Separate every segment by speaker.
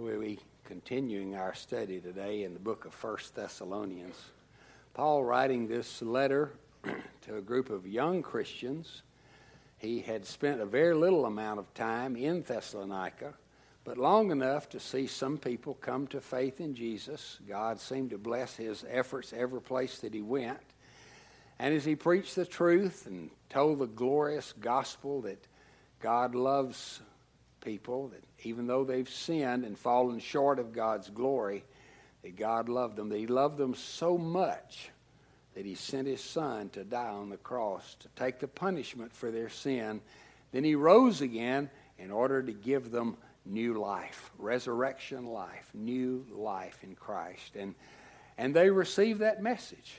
Speaker 1: we'll be continuing our study today in the book of First Thessalonians. Paul writing this letter to a group of young Christians. He had spent a very little amount of time in Thessalonica, but long enough to see some people come to faith in Jesus. God seemed to bless his efforts every place that he went. And as he preached the truth and told the glorious gospel that God loves people, that even though they've sinned and fallen short of God's glory, that God loved them, that He loved them so much that He sent His Son to die on the cross to take the punishment for their sin. Then He rose again in order to give them new life, resurrection life, new life in Christ. And, and they received that message.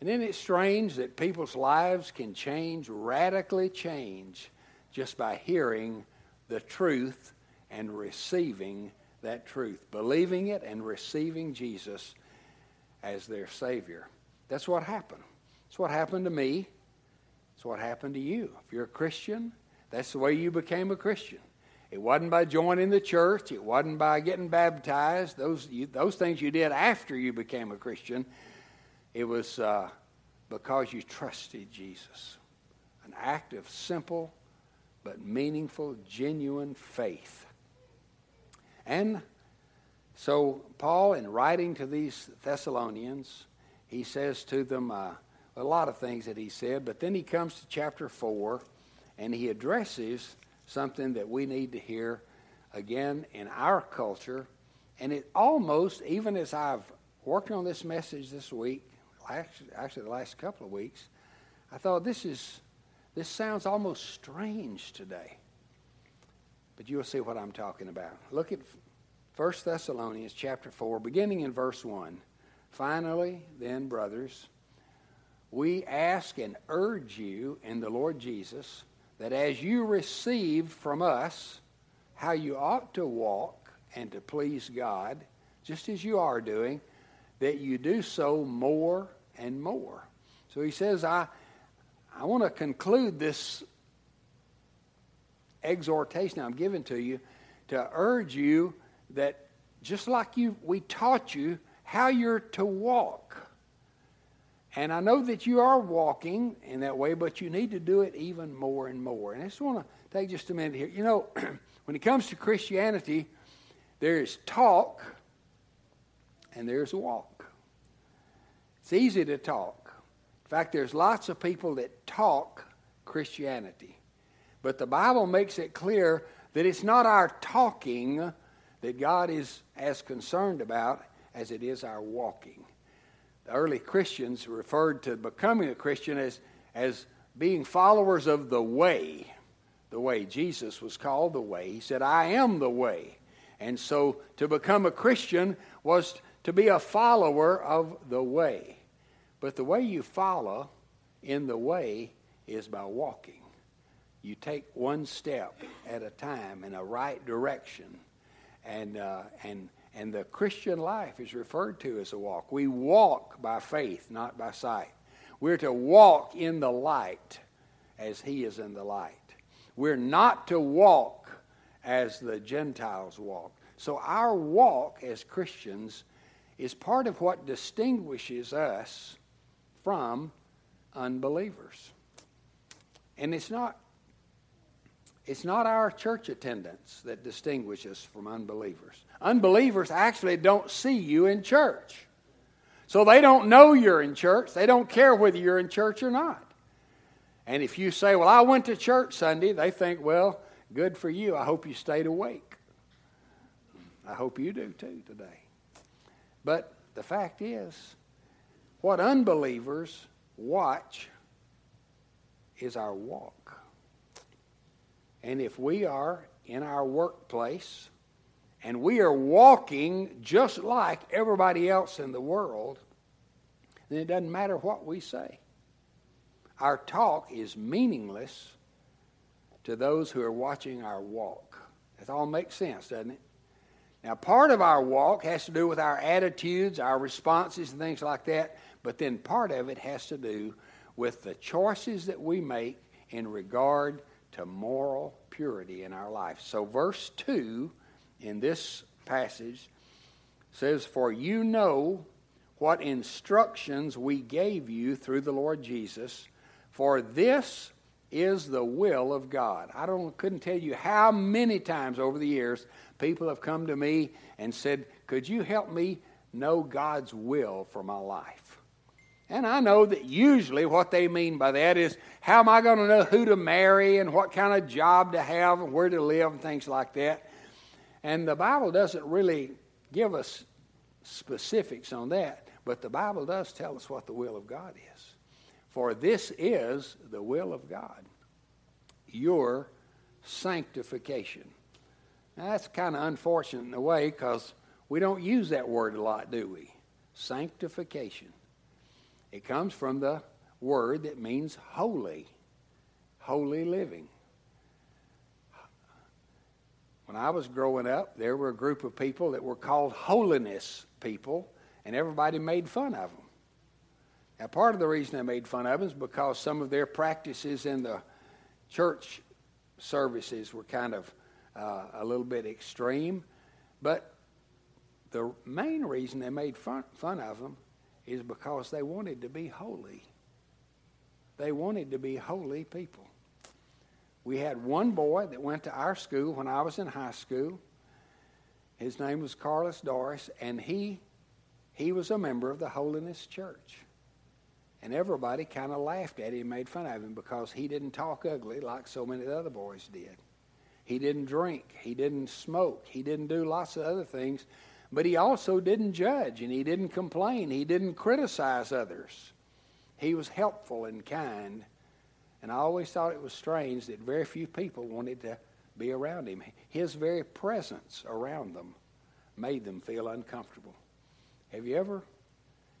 Speaker 1: And then it's strange that people's lives can change, radically change, just by hearing the truth and receiving that truth, believing it and receiving Jesus as their Savior. That's what happened. That's what happened to me. It's what happened to you. If you're a Christian, that's the way you became a Christian. It wasn't by joining the church. It wasn't by getting baptized. Those, you, those things you did after you became a Christian. It was uh, because you trusted Jesus. An act of simple but meaningful, genuine faith. And so, Paul, in writing to these Thessalonians, he says to them uh, a lot of things that he said, but then he comes to chapter 4 and he addresses something that we need to hear again in our culture. And it almost, even as I've worked on this message this week, actually, actually the last couple of weeks, I thought this is this sounds almost strange today. But you'll see what I'm talking about. Look at 1 Thessalonians chapter 4, beginning in verse 1. Finally, then, brothers, we ask and urge you in the Lord Jesus that as you received from us how you ought to walk and to please God, just as you are doing, that you do so more and more. So he says, I, I want to conclude this exhortation I'm giving to you to urge you that just like you we taught you how you're to walk. And I know that you are walking in that way, but you need to do it even more and more. And I just want to take just a minute here. You know, when it comes to Christianity, there is talk and there's walk. It's easy to talk. In fact, there's lots of people that talk Christianity. But the Bible makes it clear that it's not our talking that God is as concerned about as it is our walking. The early Christians referred to becoming a Christian as, as being followers of the way. The way Jesus was called the way. He said, I am the way. And so to become a Christian was to be a follower of the way. But the way you follow in the way is by walking. You take one step at a time in a right direction. And, uh, and, and the Christian life is referred to as a walk. We walk by faith, not by sight. We're to walk in the light as He is in the light. We're not to walk as the Gentiles walk. So our walk as Christians is part of what distinguishes us from unbelievers. And it's not it's not our church attendance that distinguishes from unbelievers. Unbelievers actually don't see you in church. So they don't know you're in church. They don't care whether you're in church or not. And if you say, Well, I went to church Sunday, they think, Well, good for you. I hope you stayed awake. I hope you do too today. But the fact is, what unbelievers watch is our walk. And if we are in our workplace and we are walking just like everybody else in the world, then it doesn't matter what we say. Our talk is meaningless to those who are watching our walk. That all makes sense, doesn't it? Now, part of our walk has to do with our attitudes, our responses, and things like that. But then part of it has to do with the choices that we make in regard to moral purity in our life. So, verse 2 in this passage says, For you know what instructions we gave you through the Lord Jesus, for this is the will of God. I don't couldn't tell you how many times over the years people have come to me and said, "Could you help me know God's will for my life?" And I know that usually what they mean by that is how am I going to know who to marry and what kind of job to have and where to live and things like that. And the Bible doesn't really give us specifics on that, but the Bible does tell us what the will of God is. For this is the will of God your sanctification. Now, that's kind of unfortunate in a way because we don't use that word a lot, do we? Sanctification. It comes from the word that means holy, holy living. When I was growing up, there were a group of people that were called holiness people, and everybody made fun of them. Now, part of the reason they made fun of them is because some of their practices in the church services were kind of uh, a little bit extreme, but the main reason they made fun, fun of them is because they wanted to be holy. They wanted to be holy people. We had one boy that went to our school when I was in high school. His name was Carlos Doris, and he, he was a member of the Holiness Church. And everybody kind of laughed at him, made fun of him because he didn't talk ugly like so many other boys did. He didn't drink. He didn't smoke. He didn't do lots of other things. But he also didn't judge and he didn't complain. He didn't criticize others. He was helpful and kind. And I always thought it was strange that very few people wanted to be around him. His very presence around them made them feel uncomfortable. Have you ever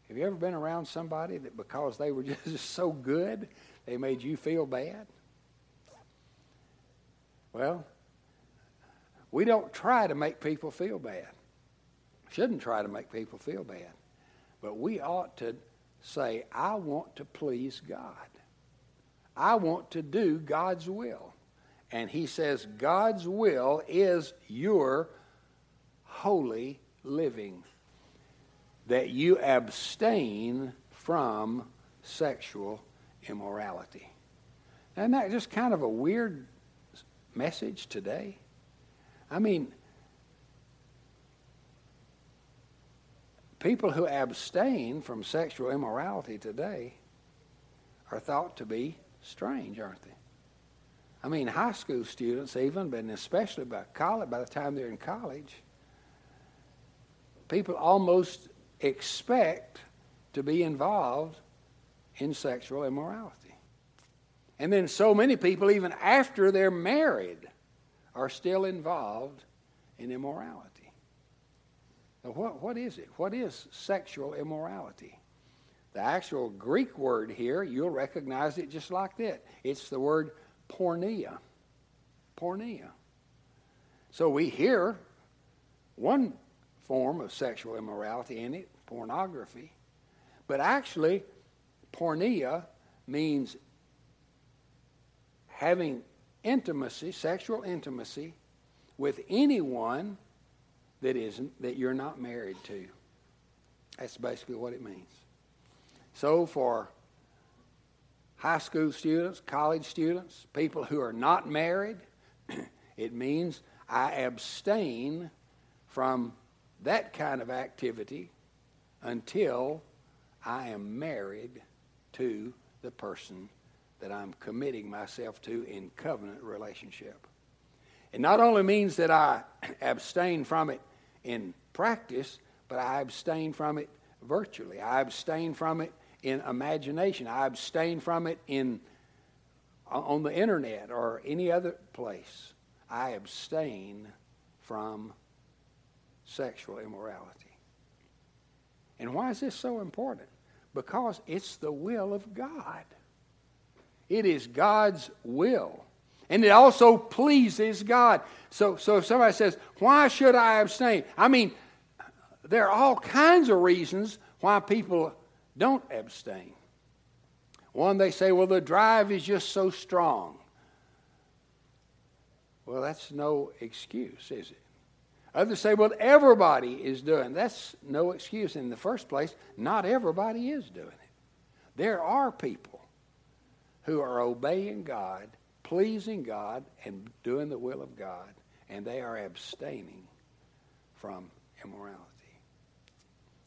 Speaker 1: have you ever been around somebody that because they were just so good, they made you feel bad? Well, we don't try to make people feel bad. Shouldn't try to make people feel bad. But we ought to say, I want to please God. I want to do God's will. And he says, God's will is your holy living that you abstain from sexual immorality. Isn't that just kind of a weird message today? I mean, people who abstain from sexual immorality today are thought to be strange, aren't they? I mean, high school students, even, but especially by college, by the time they're in college, people almost expect to be involved in sexual immorality. And then so many people, even after they're married, are still involved in immorality. Now, what, what is it? What is sexual immorality? The actual Greek word here, you'll recognize it just like that. It's the word porneia. Porneia. So we hear one form of sexual immorality in it, pornography. But actually, porneia means having intimacy, sexual intimacy, with anyone that isn't that you're not married to. That's basically what it means. So for high school students, college students, people who are not married, it means I abstain from that kind of activity until I am married to the person that I'm committing myself to in covenant relationship. It not only means that I abstain from it in practice, but I abstain from it virtually. I abstain from it in imagination. I abstain from it in on the internet or any other place. I abstain from sexual immorality. And why is this so important? Because it's the will of God. It is God's will. And it also pleases God. So, so if somebody says, Why should I abstain? I mean, there are all kinds of reasons why people don't abstain. One, they say, Well, the drive is just so strong. Well, that's no excuse, is it? Others say, well, everybody is doing. That's no excuse in the first place. Not everybody is doing it. There are people who are obeying God, pleasing God, and doing the will of God, and they are abstaining from immorality.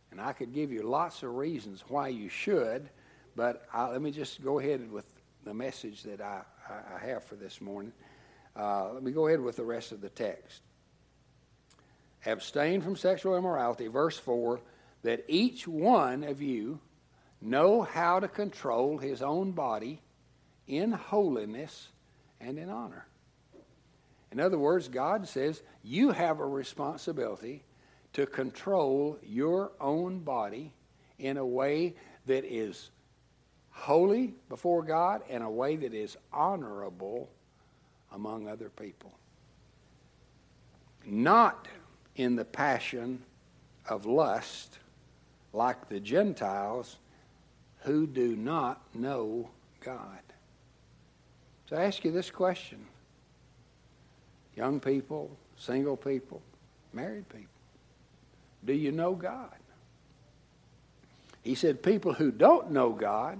Speaker 1: And I could give you lots of reasons why you should, but I, let me just go ahead with the message that I, I have for this morning. Uh, let me go ahead with the rest of the text abstain from sexual immorality, verse 4, that each one of you know how to control his own body in holiness and in honor. In other words, God says you have a responsibility to control your own body in a way that is holy before God and a way that is honorable among other people. Not in the passion of lust like the Gentiles who do not know God. I ask you this question young people, single people, married people. Do you know God? He said, people who don't know God,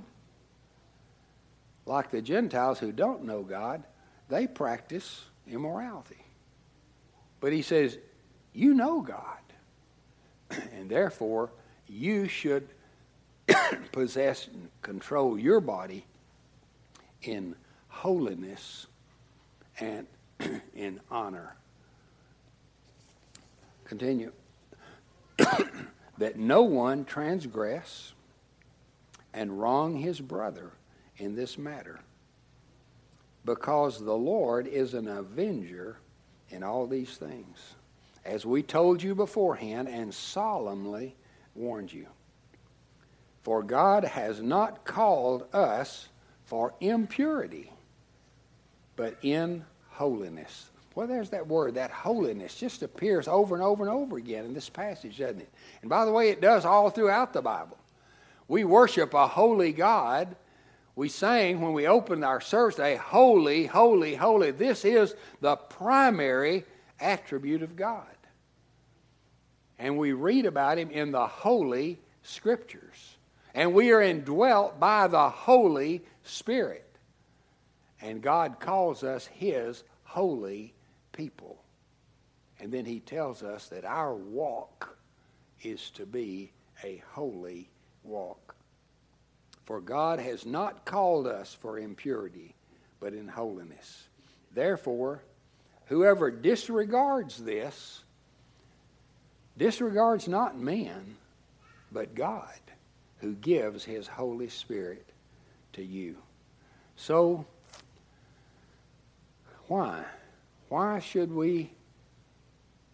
Speaker 1: like the Gentiles who don't know God, they practice immorality. But he says, you know God. And therefore, you should possess and control your body in holiness and in honor. Continue. that no one transgress and wrong his brother in this matter, because the Lord is an avenger in all these things as we told you beforehand and solemnly warned you. For God has not called us for impurity, but in holiness. Well, there's that word, that holiness, just appears over and over and over again in this passage, doesn't it? And by the way, it does all throughout the Bible. We worship a holy God. We sang when we opened our service day, Holy, Holy, Holy. This is the primary attribute of God. And we read about him in the Holy Scriptures. And we are indwelt by the Holy Spirit. And God calls us his holy people. And then he tells us that our walk is to be a holy walk. For God has not called us for impurity, but in holiness. Therefore, whoever disregards this disregards not man, but God, who gives his Holy Spirit to you. So, why? Why should we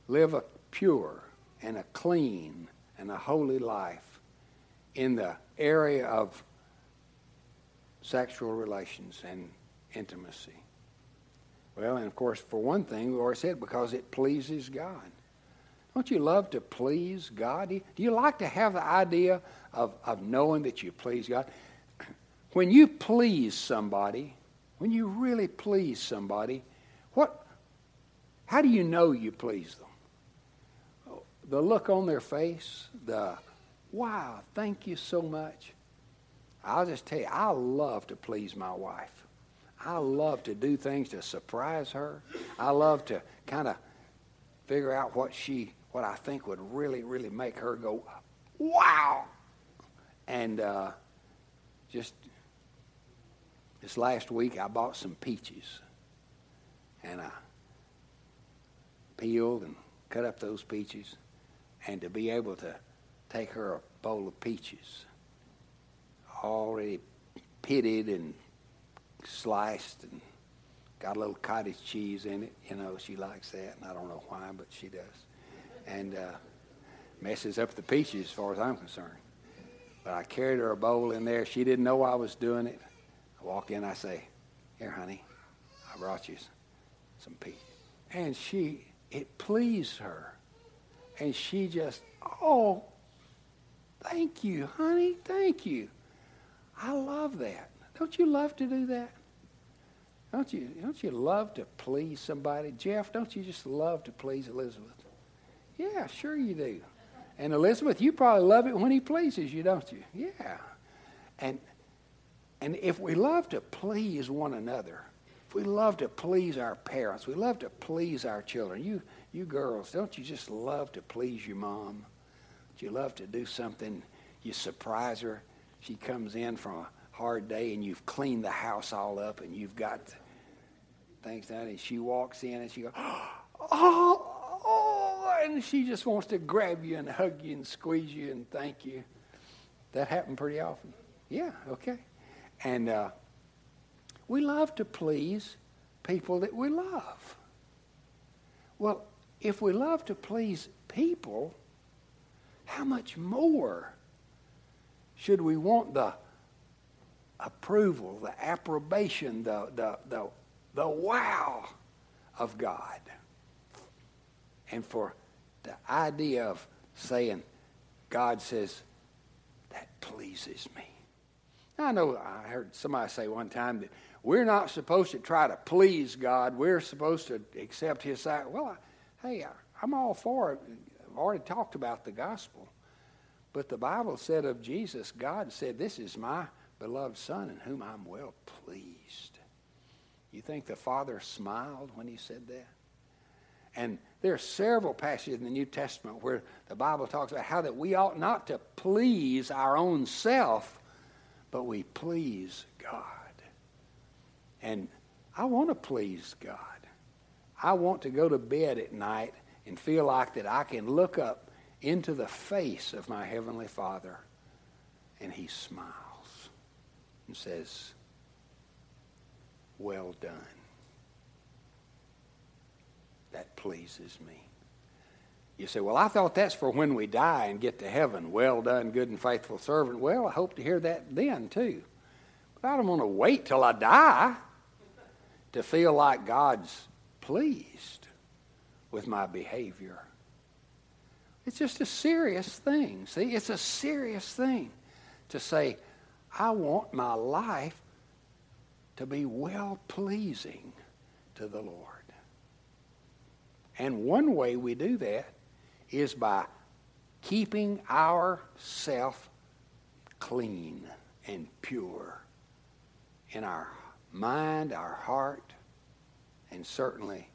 Speaker 1: live a pure and a clean and a holy life in the area of sexual relations and intimacy? Well, and of course, for one thing, we already said because it pleases God. Don't you love to please God? Do you like to have the idea of, of knowing that you please God? When you please somebody, when you really please somebody, what, how do you know you please them? The look on their face, the wow, thank you so much. I'll just tell you, I love to please my wife. I love to do things to surprise her. I love to kind of figure out what she, what I think would really, really make her go, wow. And uh, just this last week, I bought some peaches. And I peeled and cut up those peaches. And to be able to take her a bowl of peaches, already pitted and sliced and got a little cottage cheese in it. You know, she likes that, and I don't know why, but she does. And uh, messes up the peaches as far as I'm concerned. But I carried her a bowl in there. She didn't know I was doing it. I walk in, I say, Here, honey, I brought you some peaches. And she, it pleased her. And she just, oh, thank you, honey, thank you. I love that. Don't you love to do that? Don't you, don't you love to please somebody? Jeff, don't you just love to please Elizabeth? Yeah, sure you do. And Elizabeth, you probably love it when he pleases you, don't you? Yeah. And and if we love to please one another, if we love to please our parents, we love to please our children. You you girls, don't you just love to please your mom? Do you love to do something? You surprise her. She comes in from a hard day and you've cleaned the house all up and you've got things done. And she walks in and she goes, oh, oh, and she just wants to grab you and hug you and squeeze you and thank you. That happened pretty often. Yeah, okay. And uh, we love to please people that we love. Well, if we love to please people, how much more should we want the approval, the approbation, the, the, the, the wow of God? And for the idea of saying, God says, that pleases me. I know I heard somebody say one time that we're not supposed to try to please God. We're supposed to accept His side. Well, I, hey, I, I'm all for it. I've already talked about the gospel. But the Bible said of Jesus, God said, This is my beloved Son in whom I'm well pleased. You think the Father smiled when he said that? And there are several passages in the New Testament where the Bible talks about how that we ought not to please our own self, but we please God. And I want to please God. I want to go to bed at night and feel like that I can look up into the face of my Heavenly Father and He smiles and says, Well done. That pleases me. You say, Well, I thought that's for when we die and get to heaven. Well done, good and faithful servant. Well, I hope to hear that then, too. But I don't want to wait till I die to feel like God's pleased with my behavior. It's just a serious thing. See, it's a serious thing to say, I want my life to be well pleasing to the Lord. And one way we do that is by keeping ourself clean and pure in our mind, our heart, and certainly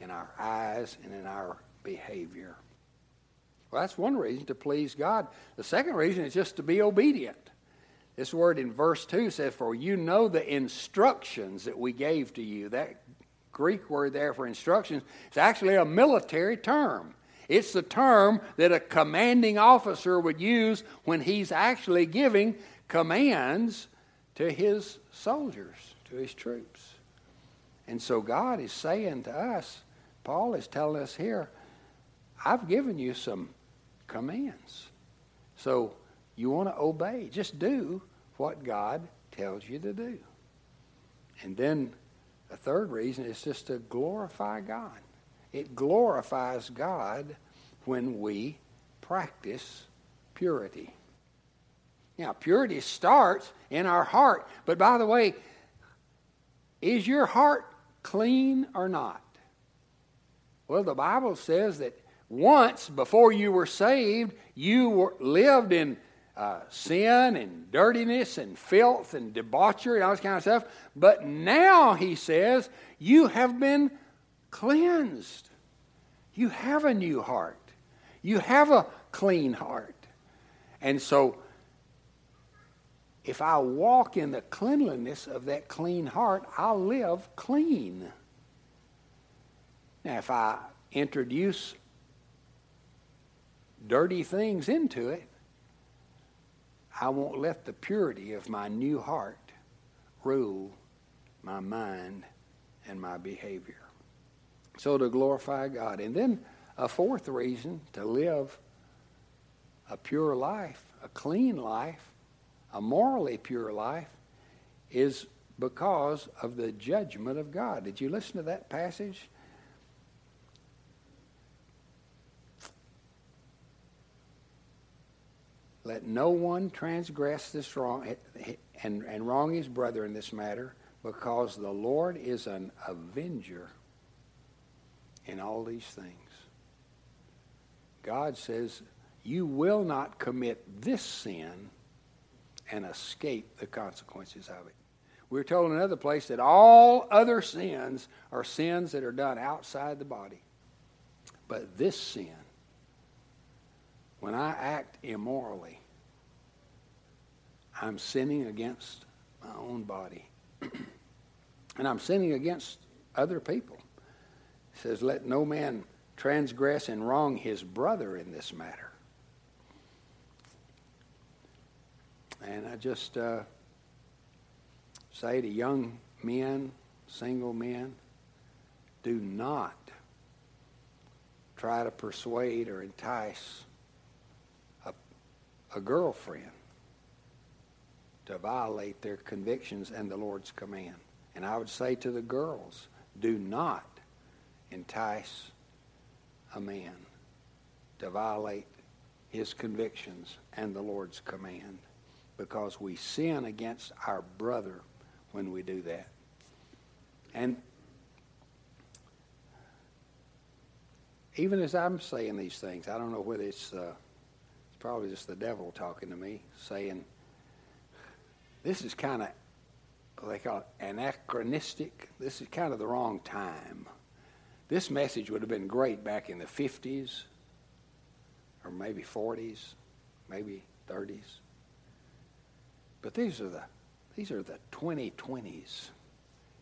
Speaker 1: in our eyes and in our behavior. Well, that's one reason to please God. The second reason is just to be obedient. This word in verse 2 says, For you know the instructions that we gave to you. That Greek word there for instructions is actually a military term. It's the term that a commanding officer would use when he's actually giving commands to his soldiers, to his troops. And so God is saying to us, Paul is telling us here, I've given you some commands. So you want to obey. Just do what God tells you to do. And then a third reason is just to glorify God. It glorifies God when we practice purity. Now, purity starts in our heart. But by the way, is your heart clean or not? Well, the Bible says that once before you were saved, you were, lived in uh, sin and dirtiness and filth and debauchery and all this kind of stuff. But now, he says, you have been cleansed. You have a new heart. You have a clean heart. And so, if I walk in the cleanliness of that clean heart, I'll live clean. Now, if I introduce dirty things into it, I won't let the purity of my new heart rule my mind and my behavior. So to glorify God. And then a fourth reason to live a pure life, a clean life, a morally pure life, is because of the judgment of God. Did you listen to that passage? Let no one transgress this wrong and, and wrong his brother in this matter, because the Lord is an avenger in all these things. God says, you will not commit this sin and escape the consequences of it. We're told in another place that all other sins are sins that are done outside the body. But this sin, when I act immorally, I'm sinning against my own body. and I'm sinning against other people. Says, Let no man transgress and wrong his brother in this matter. And I just uh, say to young men, single men, do not try to persuade or entice a, a girlfriend to violate their convictions and the Lord's command. And I would say to the girls, do not entice a man to violate his convictions and the Lord's command because we sin against our brother when we do that. And even as I'm saying these things, I don't know whether it's, uh, it's probably just the devil talking to me, saying, this is kind of, they call it anachronistic. This is kind of the wrong time. This message would have been great back in the 50s or maybe 40s, maybe 30s. But these are the these are the 2020s.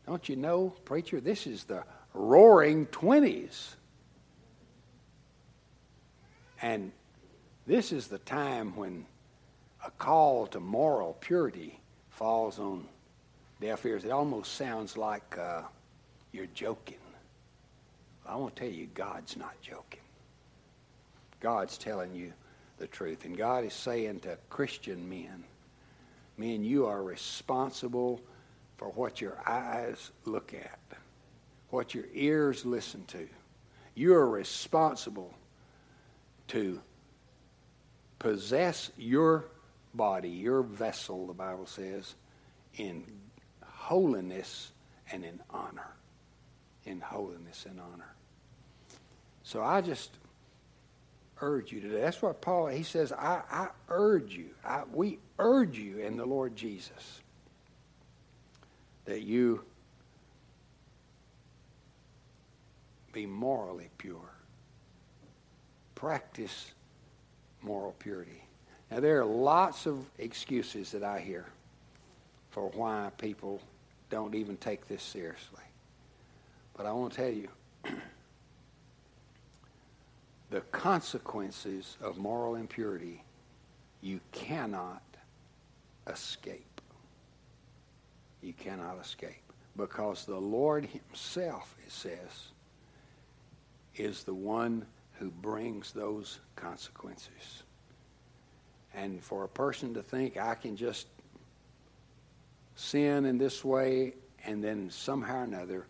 Speaker 1: Don't you know, preacher, this is the roaring 20s. And this is the time when a call to moral purity falls on deaf ears. It almost sounds like uh, you're joking. I want to tell you, God's not joking. God's telling you the truth. And God is saying to Christian men, men, you are responsible for what your eyes look at, what your ears listen to. You are responsible to possess your body, your vessel, the Bible says, in holiness and in honor. In holiness and honor. So I just urge you today. That's what Paul, he says, I, I urge you, I, we urge you in the Lord Jesus that you be morally pure. Practice moral purity. Now, there are lots of excuses that I hear for why people don't even take this seriously. But I want to tell you, the consequences of moral impurity you cannot escape. You cannot escape. Because the Lord Himself, it says, is the one who brings those consequences. And for a person to think, I can just sin in this way and then somehow or another,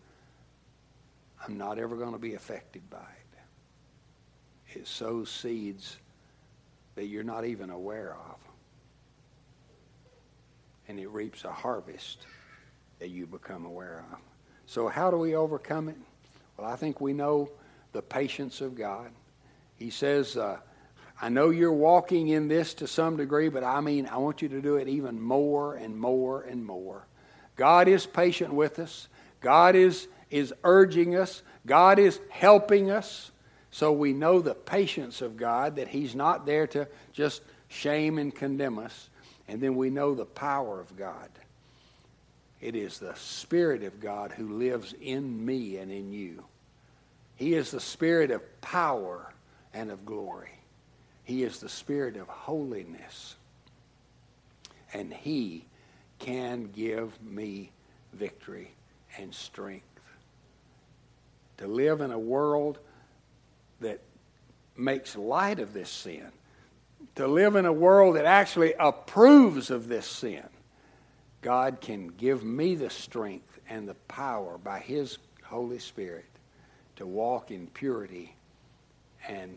Speaker 1: I'm not ever going to be affected by it it sows seeds that you're not even aware of. And it reaps a harvest that you become aware of. So, how do we overcome it? Well, I think we know the patience of God. He says, uh, I know you're walking in this to some degree, but I mean, I want you to do it even more and more and more. God is patient with us. God is, is urging us. God is helping us. So we know the patience of God, that He's not there to just shame and condemn us. And then we know the power of God. It is the Spirit of God who lives in me and in you. He is the Spirit of power and of glory. He is the Spirit of holiness. And He can give me victory and strength. To live in a world that makes light of this sin, to live in a world that actually approves of this sin, God can give me the strength and the power by His Holy Spirit to walk in purity and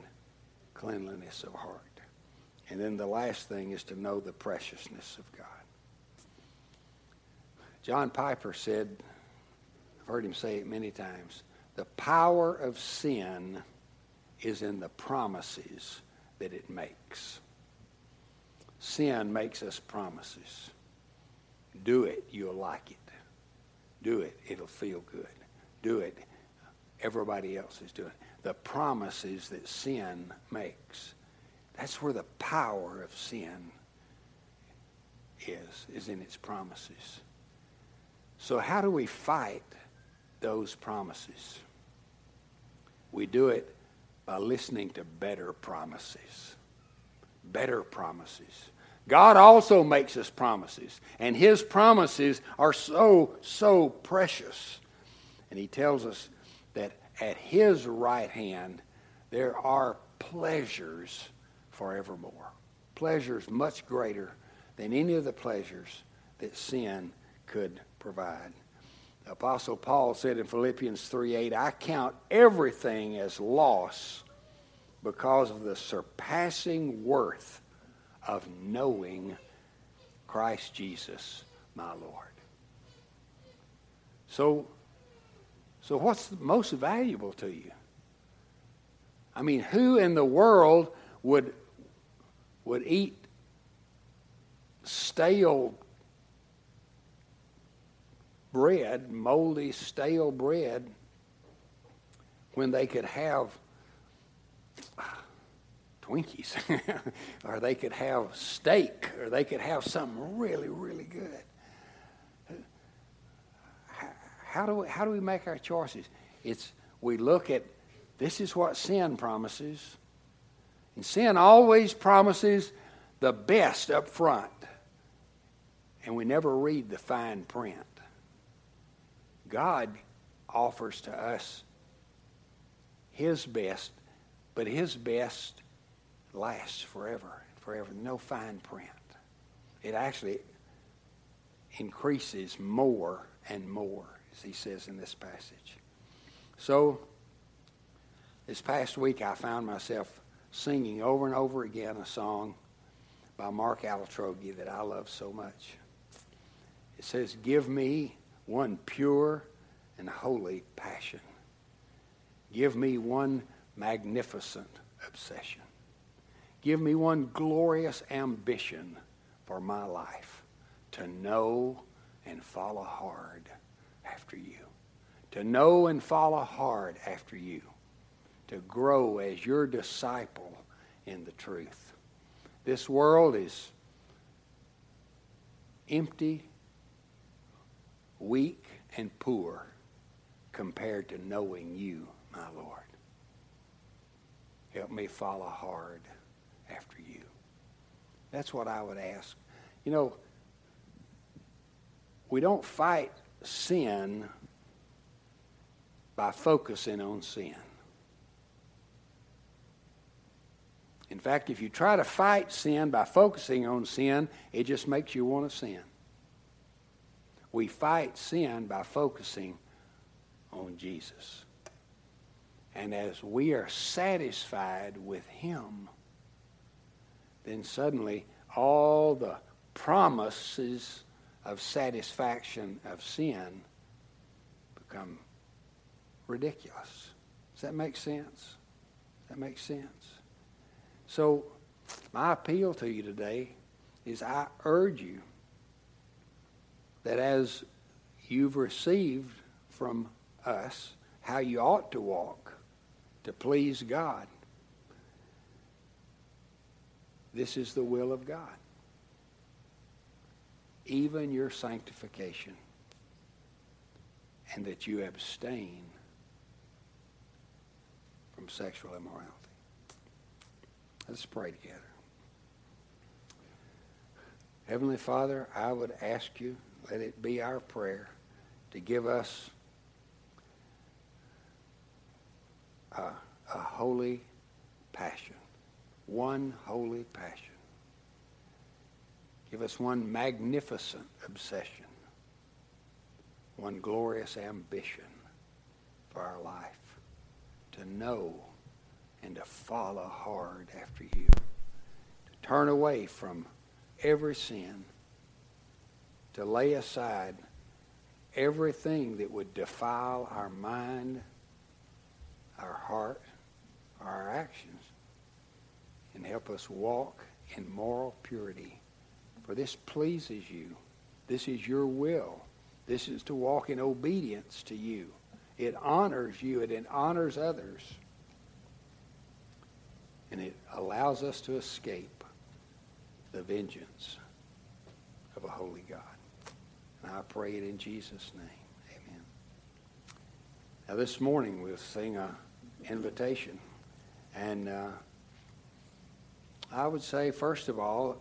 Speaker 1: cleanliness of heart. And then the last thing is to know the preciousness of God. John Piper said, I've heard him say it many times, the power of sin is in the promises that it makes. Sin makes us promises. Do it, you'll like it. Do it, it'll feel good. Do it, everybody else is doing it. The promises that sin makes. That's where the power of sin is, is in its promises. So how do we fight those promises? We do it by listening to better promises. Better promises. God also makes us promises, and His promises are so, so precious. And He tells us that at His right hand there are pleasures forevermore. Pleasures much greater than any of the pleasures that sin could provide. The Apostle Paul said in Philippians 3 8, I count everything as loss because of the surpassing worth of knowing Christ Jesus, my Lord. So, so what's most valuable to you? I mean, who in the world would, would eat stale bread, moldy, stale bread, when they could have Twinkies, or they could have steak, or they could have something really, really good. How do we, how do we make our choices? It's we look at this is what sin promises, and sin always promises the best up front, and we never read the fine print. God offers to us His best, but His best lasts forever, forever. No fine print. It actually increases more and more, as he says in this passage. So, this past week I found myself singing over and over again a song by Mark Altrogge that I love so much. It says, Give me one pure and holy passion. Give me one magnificent obsession. Give me one glorious ambition for my life to know and follow hard after you. To know and follow hard after you. To grow as your disciple in the truth. This world is empty, weak, and poor compared to knowing you, my Lord. Help me follow hard after you. That's what I would ask. You know, we don't fight sin by focusing on sin. In fact, if you try to fight sin by focusing on sin, it just makes you want to sin. We fight sin by focusing on Jesus. And as we are satisfied with Him, then suddenly all the promises of satisfaction of sin become ridiculous. Does that make sense? Does that make sense? So, my appeal to you today is I urge you that as you've received from us how you ought to walk to please God, this is the will of God. Even your sanctification. And that you abstain from sexual immorality. Let's pray together. Heavenly Father, I would ask you, let it be our prayer to give us a, a holy passion one holy passion. Give us one magnificent obsession, one glorious ambition for our life to know and to follow hard after you, to turn away from every sin, to lay aside everything that would defile our mind, our heart, our actions and help us walk in moral purity. For this pleases you. This is your will. This is to walk in obedience to you. It honors you and it honors others. And it allows us to escape the vengeance of a holy God. And I pray it in Jesus' name. Amen. Now, this morning we'll sing an invitation. And uh, I would say, first of all,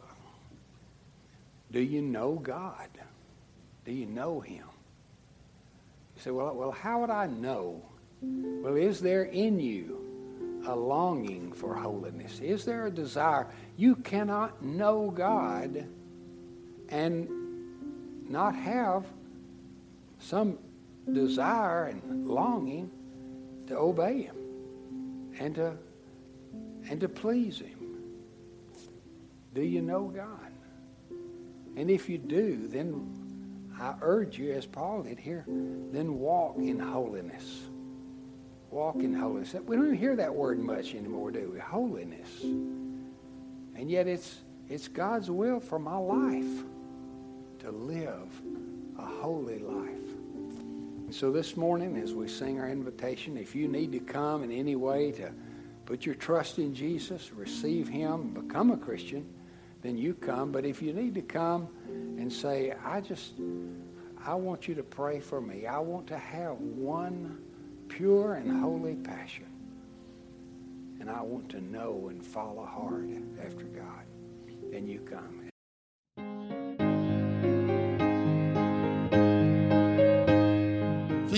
Speaker 1: do you know God? Do you know Him? You say, well, well, how would I know? Well, is there in you a longing for holiness? Is there a desire? You cannot know God and not have some desire and longing to obey Him and to, and to please Him. Do you know God? And if you do, then I urge you, as Paul did here, then walk in holiness. Walk in holiness. We don't hear that word much anymore, do we? Holiness. And yet it's, it's God's will for my life to live a holy life. And so this morning, as we sing our invitation, if you need to come in any way to put your trust in Jesus, receive Him, become a Christian, then you come. But if you need to come and say, I just, I want you to pray for me. I want to have one pure and holy passion. And I want to know and follow hard after God. Then you come.